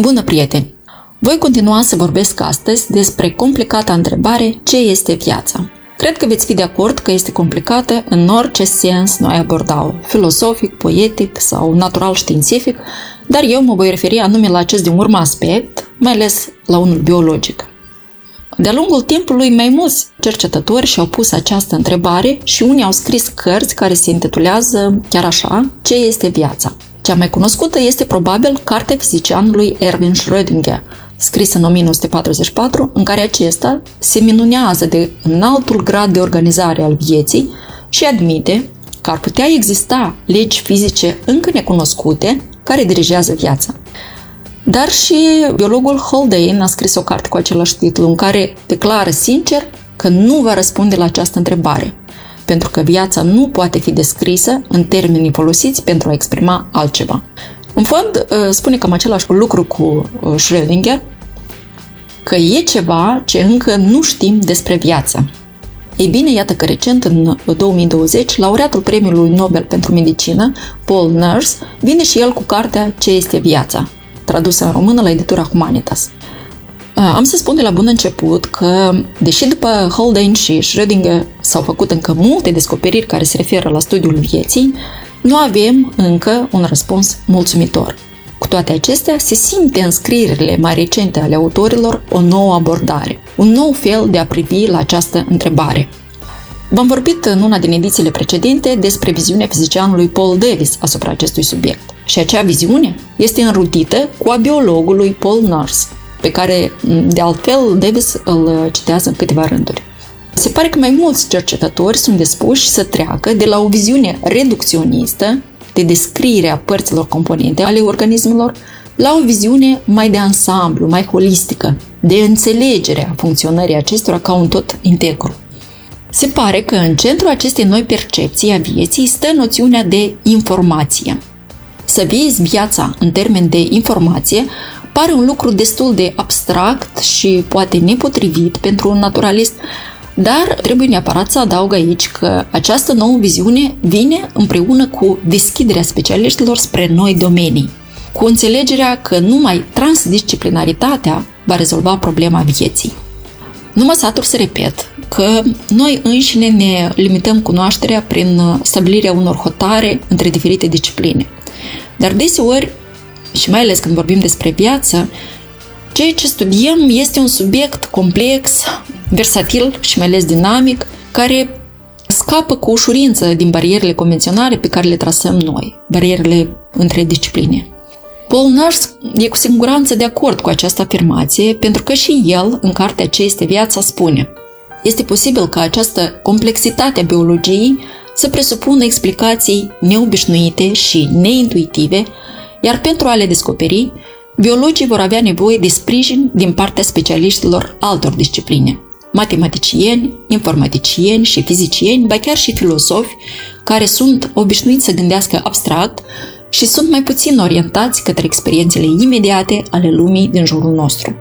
Bună, prieteni! Voi continua să vorbesc astăzi despre complicata întrebare ce este viața. Cred că veți fi de acord că este complicată în orice sens noi abordau, filosofic, poetic sau natural științific, dar eu mă voi referi anume la acest din urmă aspect, mai ales la unul biologic. De-a lungul timpului, mai mulți cercetători și-au pus această întrebare și unii au scris cărți care se intitulează chiar așa, Ce este viața? Cea mai cunoscută este probabil cartea fizicianului Erwin Schrödinger, scrisă în 1944, în care acesta se minunează de înaltul grad de organizare al vieții și admite că ar putea exista legi fizice încă necunoscute care dirigează viața. Dar și biologul Haldane a scris o carte cu același titlu în care declară sincer că nu va răspunde la această întrebare – pentru că viața nu poate fi descrisă în termenii folosiți pentru a exprima altceva. În fond, uh, spune cam același lucru cu uh, Schrödinger, că e ceva ce încă nu știm despre viață. Ei bine, iată că recent, în 2020, laureatul Premiului Nobel pentru Medicină, Paul Nurse, vine și el cu cartea Ce este viața, tradusă în română la editura Humanitas. Am să spun de la bun început că, deși după Haldane și Schrödinger s-au făcut încă multe descoperiri care se referă la studiul vieții, nu avem încă un răspuns mulțumitor. Cu toate acestea, se simte în scrierile mai recente ale autorilor o nouă abordare, un nou fel de a privi la această întrebare. V-am vorbit în una din edițiile precedente despre viziunea fizicianului Paul Davis asupra acestui subiect. Și acea viziune este înrudită cu a biologului Paul Nurse, pe care, de altfel, Davis îl citează în câteva rânduri. Se pare că mai mulți cercetători sunt dispuși să treacă de la o viziune reducționistă de descriere a părților componente ale organismelor la o viziune mai de ansamblu, mai holistică, de înțelegere a funcționării acestora ca un tot integru. Se pare că în centrul acestei noi percepții a vieții stă noțiunea de informație. Să vezi viața în termen de informație pare un lucru destul de abstract și poate nepotrivit pentru un naturalist, dar trebuie neapărat să adaug aici că această nouă viziune vine împreună cu deschiderea specialiștilor spre noi domenii, cu înțelegerea că numai transdisciplinaritatea va rezolva problema vieții. Nu mă satur să repet că noi înșine ne limităm cunoașterea prin stabilirea unor hotare între diferite discipline. Dar deseori și mai ales când vorbim despre viață, ceea ce studiem este un subiect complex, versatil și mai ales dinamic, care scapă cu ușurință din barierele convenționale pe care le trasăm noi, barierele între discipline. Paul Nurse e cu siguranță de acord cu această afirmație, pentru că și el, în cartea Ce este viața, spune Este posibil ca această complexitate a biologiei să presupună explicații neobișnuite și neintuitive iar pentru a le descoperi, biologii vor avea nevoie de sprijin din partea specialiștilor altor discipline, matematicieni, informaticieni și fizicieni, ba chiar și filosofi, care sunt obișnuiți să gândească abstract și sunt mai puțin orientați către experiențele imediate ale lumii din jurul nostru.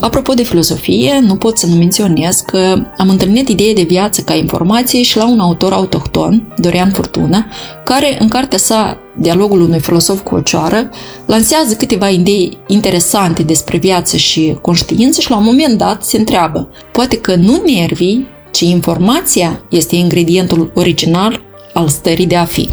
Apropo de filosofie, nu pot să nu menționez că am întâlnit ideea de viață ca informație și la un autor autohton, Dorian Furtună, care, în cartea sa Dialogul unui filosof cu o cioară, lansează câteva idei interesante despre viață și conștiință și la un moment dat se întreabă, poate că nu nervii, ci informația este ingredientul original al stării de a fi.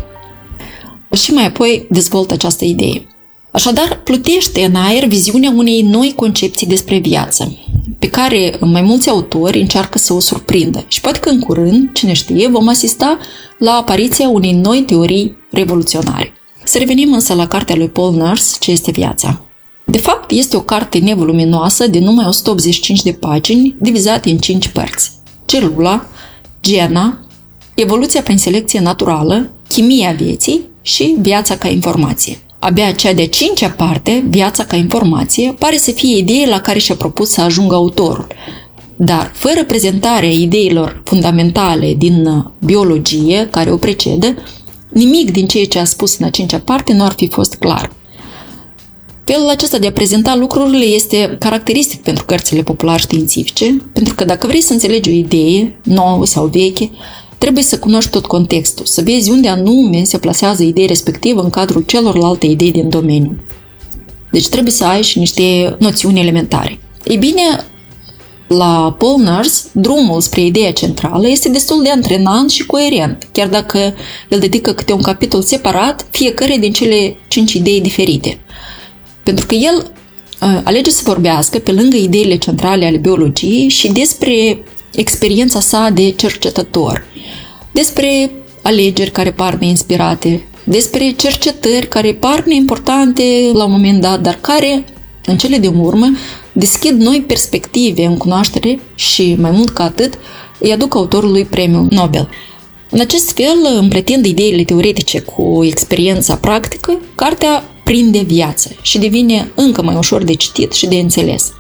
Și mai apoi dezvoltă această idee. Așadar, plutește în aer viziunea unei noi concepții despre viață, pe care mai mulți autori încearcă să o surprindă. Și poate că în curând, cine știe, vom asista la apariția unei noi teorii revoluționare. Să revenim însă la cartea lui Paul Nurse, Ce este viața. De fapt, este o carte nevoluminoasă de numai 185 de pagini, divizate în 5 părți. Celula, gena, evoluția prin selecție naturală, chimia vieții și viața ca informație. Abia cea de-a cincea parte, viața ca informație, pare să fie ideea la care și-a propus să ajungă autorul. Dar, fără prezentarea ideilor fundamentale din uh, biologie care o precedă, nimic din ceea ce a spus în a cincea parte nu ar fi fost clar. Felul acesta de a prezenta lucrurile este caracteristic pentru cărțile popular științifice, pentru că dacă vrei să înțelegi o idee, nouă sau veche, trebuie să cunoști tot contextul, să vezi unde anume se plasează ideea respectivă în cadrul celorlalte idei din domeniu. Deci trebuie să ai și niște noțiuni elementare. Ei bine, la Paul Nurse, drumul spre ideea centrală este destul de antrenant și coerent, chiar dacă el dedică câte un capitol separat fiecare din cele cinci idei diferite. Pentru că el uh, alege să vorbească pe lângă ideile centrale ale biologiei și despre experiența sa de cercetător, despre alegeri care par neinspirate, despre cercetări care par neimportante la un moment dat, dar care, în cele din urmă, deschid noi perspective în cunoaștere și, mai mult ca atât, îi aduc autorului premiul Nobel. În acest fel, împletind ideile teoretice cu experiența practică, cartea prinde viață și devine încă mai ușor de citit și de înțeles.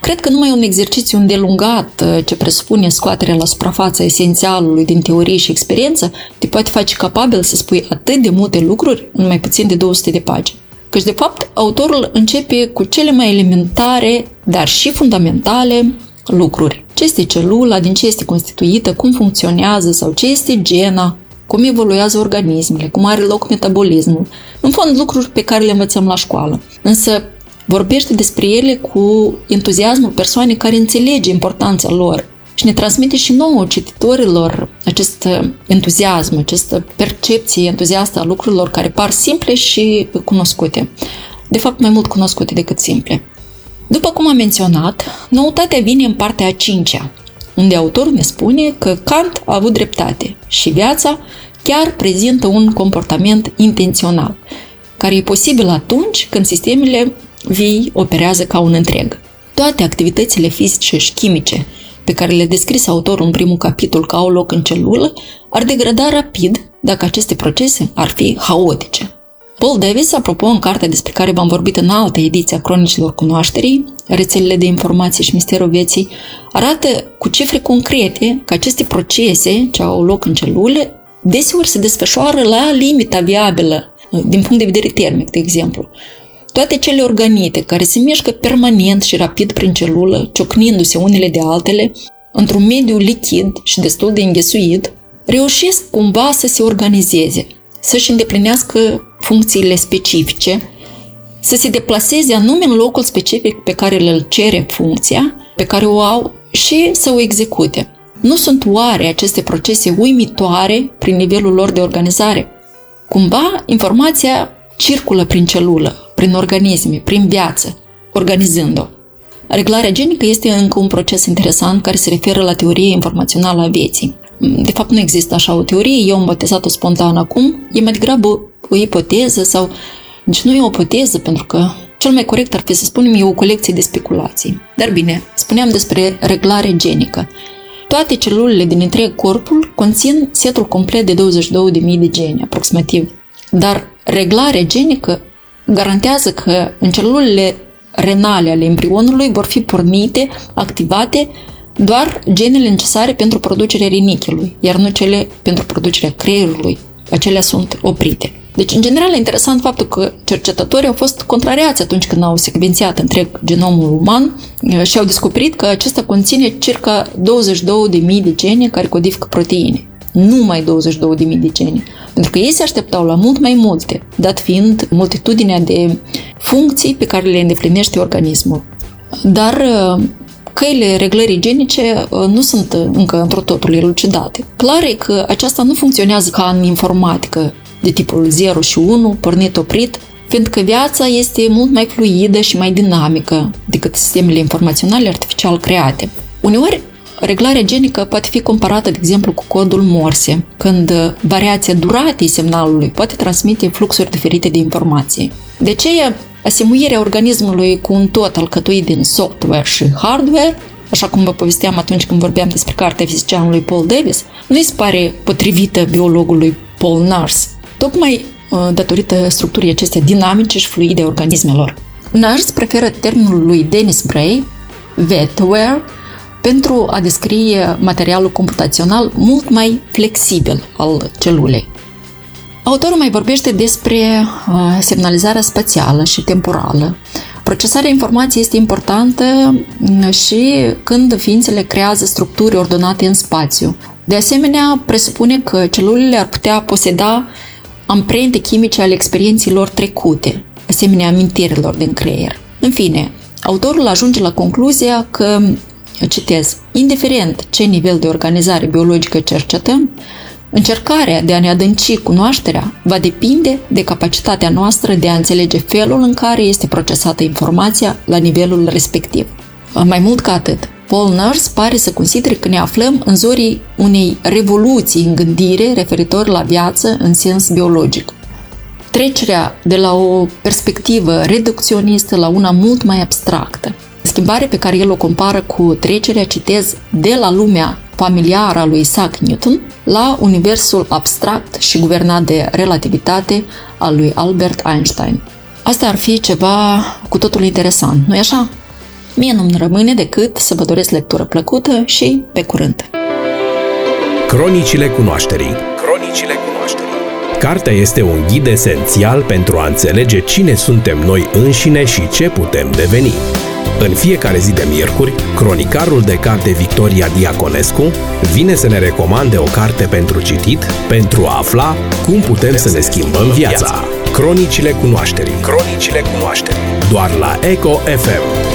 Cred că numai un exercițiu îndelungat uh, ce presupune scoaterea la suprafață esențialului din teorie și experiență te poate face capabil să spui atât de multe lucruri în mai puțin de 200 de pagini. Căci, de fapt, autorul începe cu cele mai elementare, dar și fundamentale lucruri. Ce este celula, din ce este constituită, cum funcționează sau ce este gena, cum evoluează organismele, cum are loc metabolismul. În fond, lucruri pe care le învățăm la școală. Însă, vorbește despre ele cu entuziasmul persoanei care înțelege importanța lor și ne transmite și nouă cititorilor acest entuziasm, această percepție entuziastă a lucrurilor care par simple și cunoscute. De fapt, mai mult cunoscute decât simple. După cum am menționat, noutatea vine în partea a cincea, unde autorul ne spune că Kant a avut dreptate și viața chiar prezintă un comportament intențional, care e posibil atunci când sistemele vii operează ca un întreg. Toate activitățile fizice și chimice pe care le descris autorul în primul capitol că au loc în celulă ar degrada rapid dacă aceste procese ar fi haotice. Paul Davis, apropo, în cartea despre care v-am vorbit în altă ediție a Cronicilor Cunoașterii, rețelele de informații și misterul vieții, arată cu cifre concrete că aceste procese ce au loc în celule deseori se desfășoară la limita viabilă, din punct de vedere termic, de exemplu. Toate cele organite care se mișcă permanent și rapid prin celulă, ciocnindu-se unele de altele, într-un mediu lichid și destul de înghesuit, reușesc cumva să se organizeze, să-și îndeplinească funcțiile specifice, să se deplaseze anume în locul specific pe care îl cere funcția, pe care o au și să o execute. Nu sunt oare aceste procese uimitoare prin nivelul lor de organizare? Cumva, informația circulă prin celulă, prin organisme, prin viață, organizând-o. Reglarea genică este încă un proces interesant care se referă la teorie informațională a vieții. De fapt, nu există așa o teorie, eu am botezat-o spontan acum, e mai degrabă o ipoteză sau... Deci nu e o ipoteză, pentru că cel mai corect ar fi să spunem e o colecție de speculații. Dar bine, spuneam despre reglare genică. Toate celulele din întreg corpul conțin setul complet de 22.000 de geni, aproximativ. Dar reglarea genică garantează că în celulele renale ale embrionului vor fi pornite, activate doar genele necesare pentru producerea rinichelui, iar nu cele pentru producerea creierului. Acelea sunt oprite. Deci, în general, e interesant faptul că cercetătorii au fost contrariați atunci când au secvențiat întreg genomul uman uh, și au descoperit că acesta conține circa 22.000 de gene care codifică proteine. Numai 22.000 de gene. Pentru că ei se așteptau la mult mai multe, dat fiind multitudinea de funcții pe care le îndeplinește organismul. Dar uh, căile reglării genice uh, nu sunt încă într totul elucidate. Clar e că aceasta nu funcționează ca în informatică, de tipul 0 și 1, pornit-oprit, fiindcă viața este mult mai fluidă și mai dinamică decât sistemele informaționale artificial create. Uneori, reglarea genică poate fi comparată, de exemplu, cu codul Morse, când variația duratei semnalului poate transmite fluxuri diferite de informații. De aceea, asemuirea organismului cu un tot alcătuit din software și hardware așa cum vă povesteam atunci când vorbeam despre cartea fizicianului Paul Davis, nu îi se pare potrivită biologului Paul Nurse. Tocmai uh, datorită structurii acestea dinamice și fluide a organismelor. NERS preferă termenul lui Dennis Bray, wetware, pentru a descrie materialul computațional mult mai flexibil al celulei. Autorul mai vorbește despre uh, semnalizarea spațială și temporală. Procesarea informației este importantă mm, și când ființele creează structuri ordonate în spațiu. De asemenea, presupune că celulele ar putea poseda amprente chimice ale experiențelor trecute, asemenea amintirilor din creier. În fine, autorul ajunge la concluzia că, citez, indiferent ce nivel de organizare biologică cercetăm, Încercarea de a ne adânci cunoașterea va depinde de capacitatea noastră de a înțelege felul în care este procesată informația la nivelul respectiv. Mai mult ca atât, Paul Nurse pare să considere că ne aflăm în zorii unei revoluții în gândire referitor la viață în sens biologic. Trecerea de la o perspectivă reducționistă la una mult mai abstractă. Schimbare pe care el o compară cu trecerea, citez, de la lumea familiară a lui Isaac Newton la universul abstract și guvernat de relativitate al lui Albert Einstein. Asta ar fi ceva cu totul interesant, nu-i așa? Mie nu-mi rămâne decât să vă doresc lectură plăcută și pe curând! Cronicile cunoașterii Cronicile cunoașterii Cartea este un ghid esențial pentru a înțelege cine suntem noi înșine și ce putem deveni. În fiecare zi de miercuri, cronicarul de carte Victoria Diaconescu vine să ne recomande o carte pentru citit pentru a afla cum putem să ne schimbăm viața. Cronicile cunoașterii. Cronicile cunoașterii. Doar la Eco FM.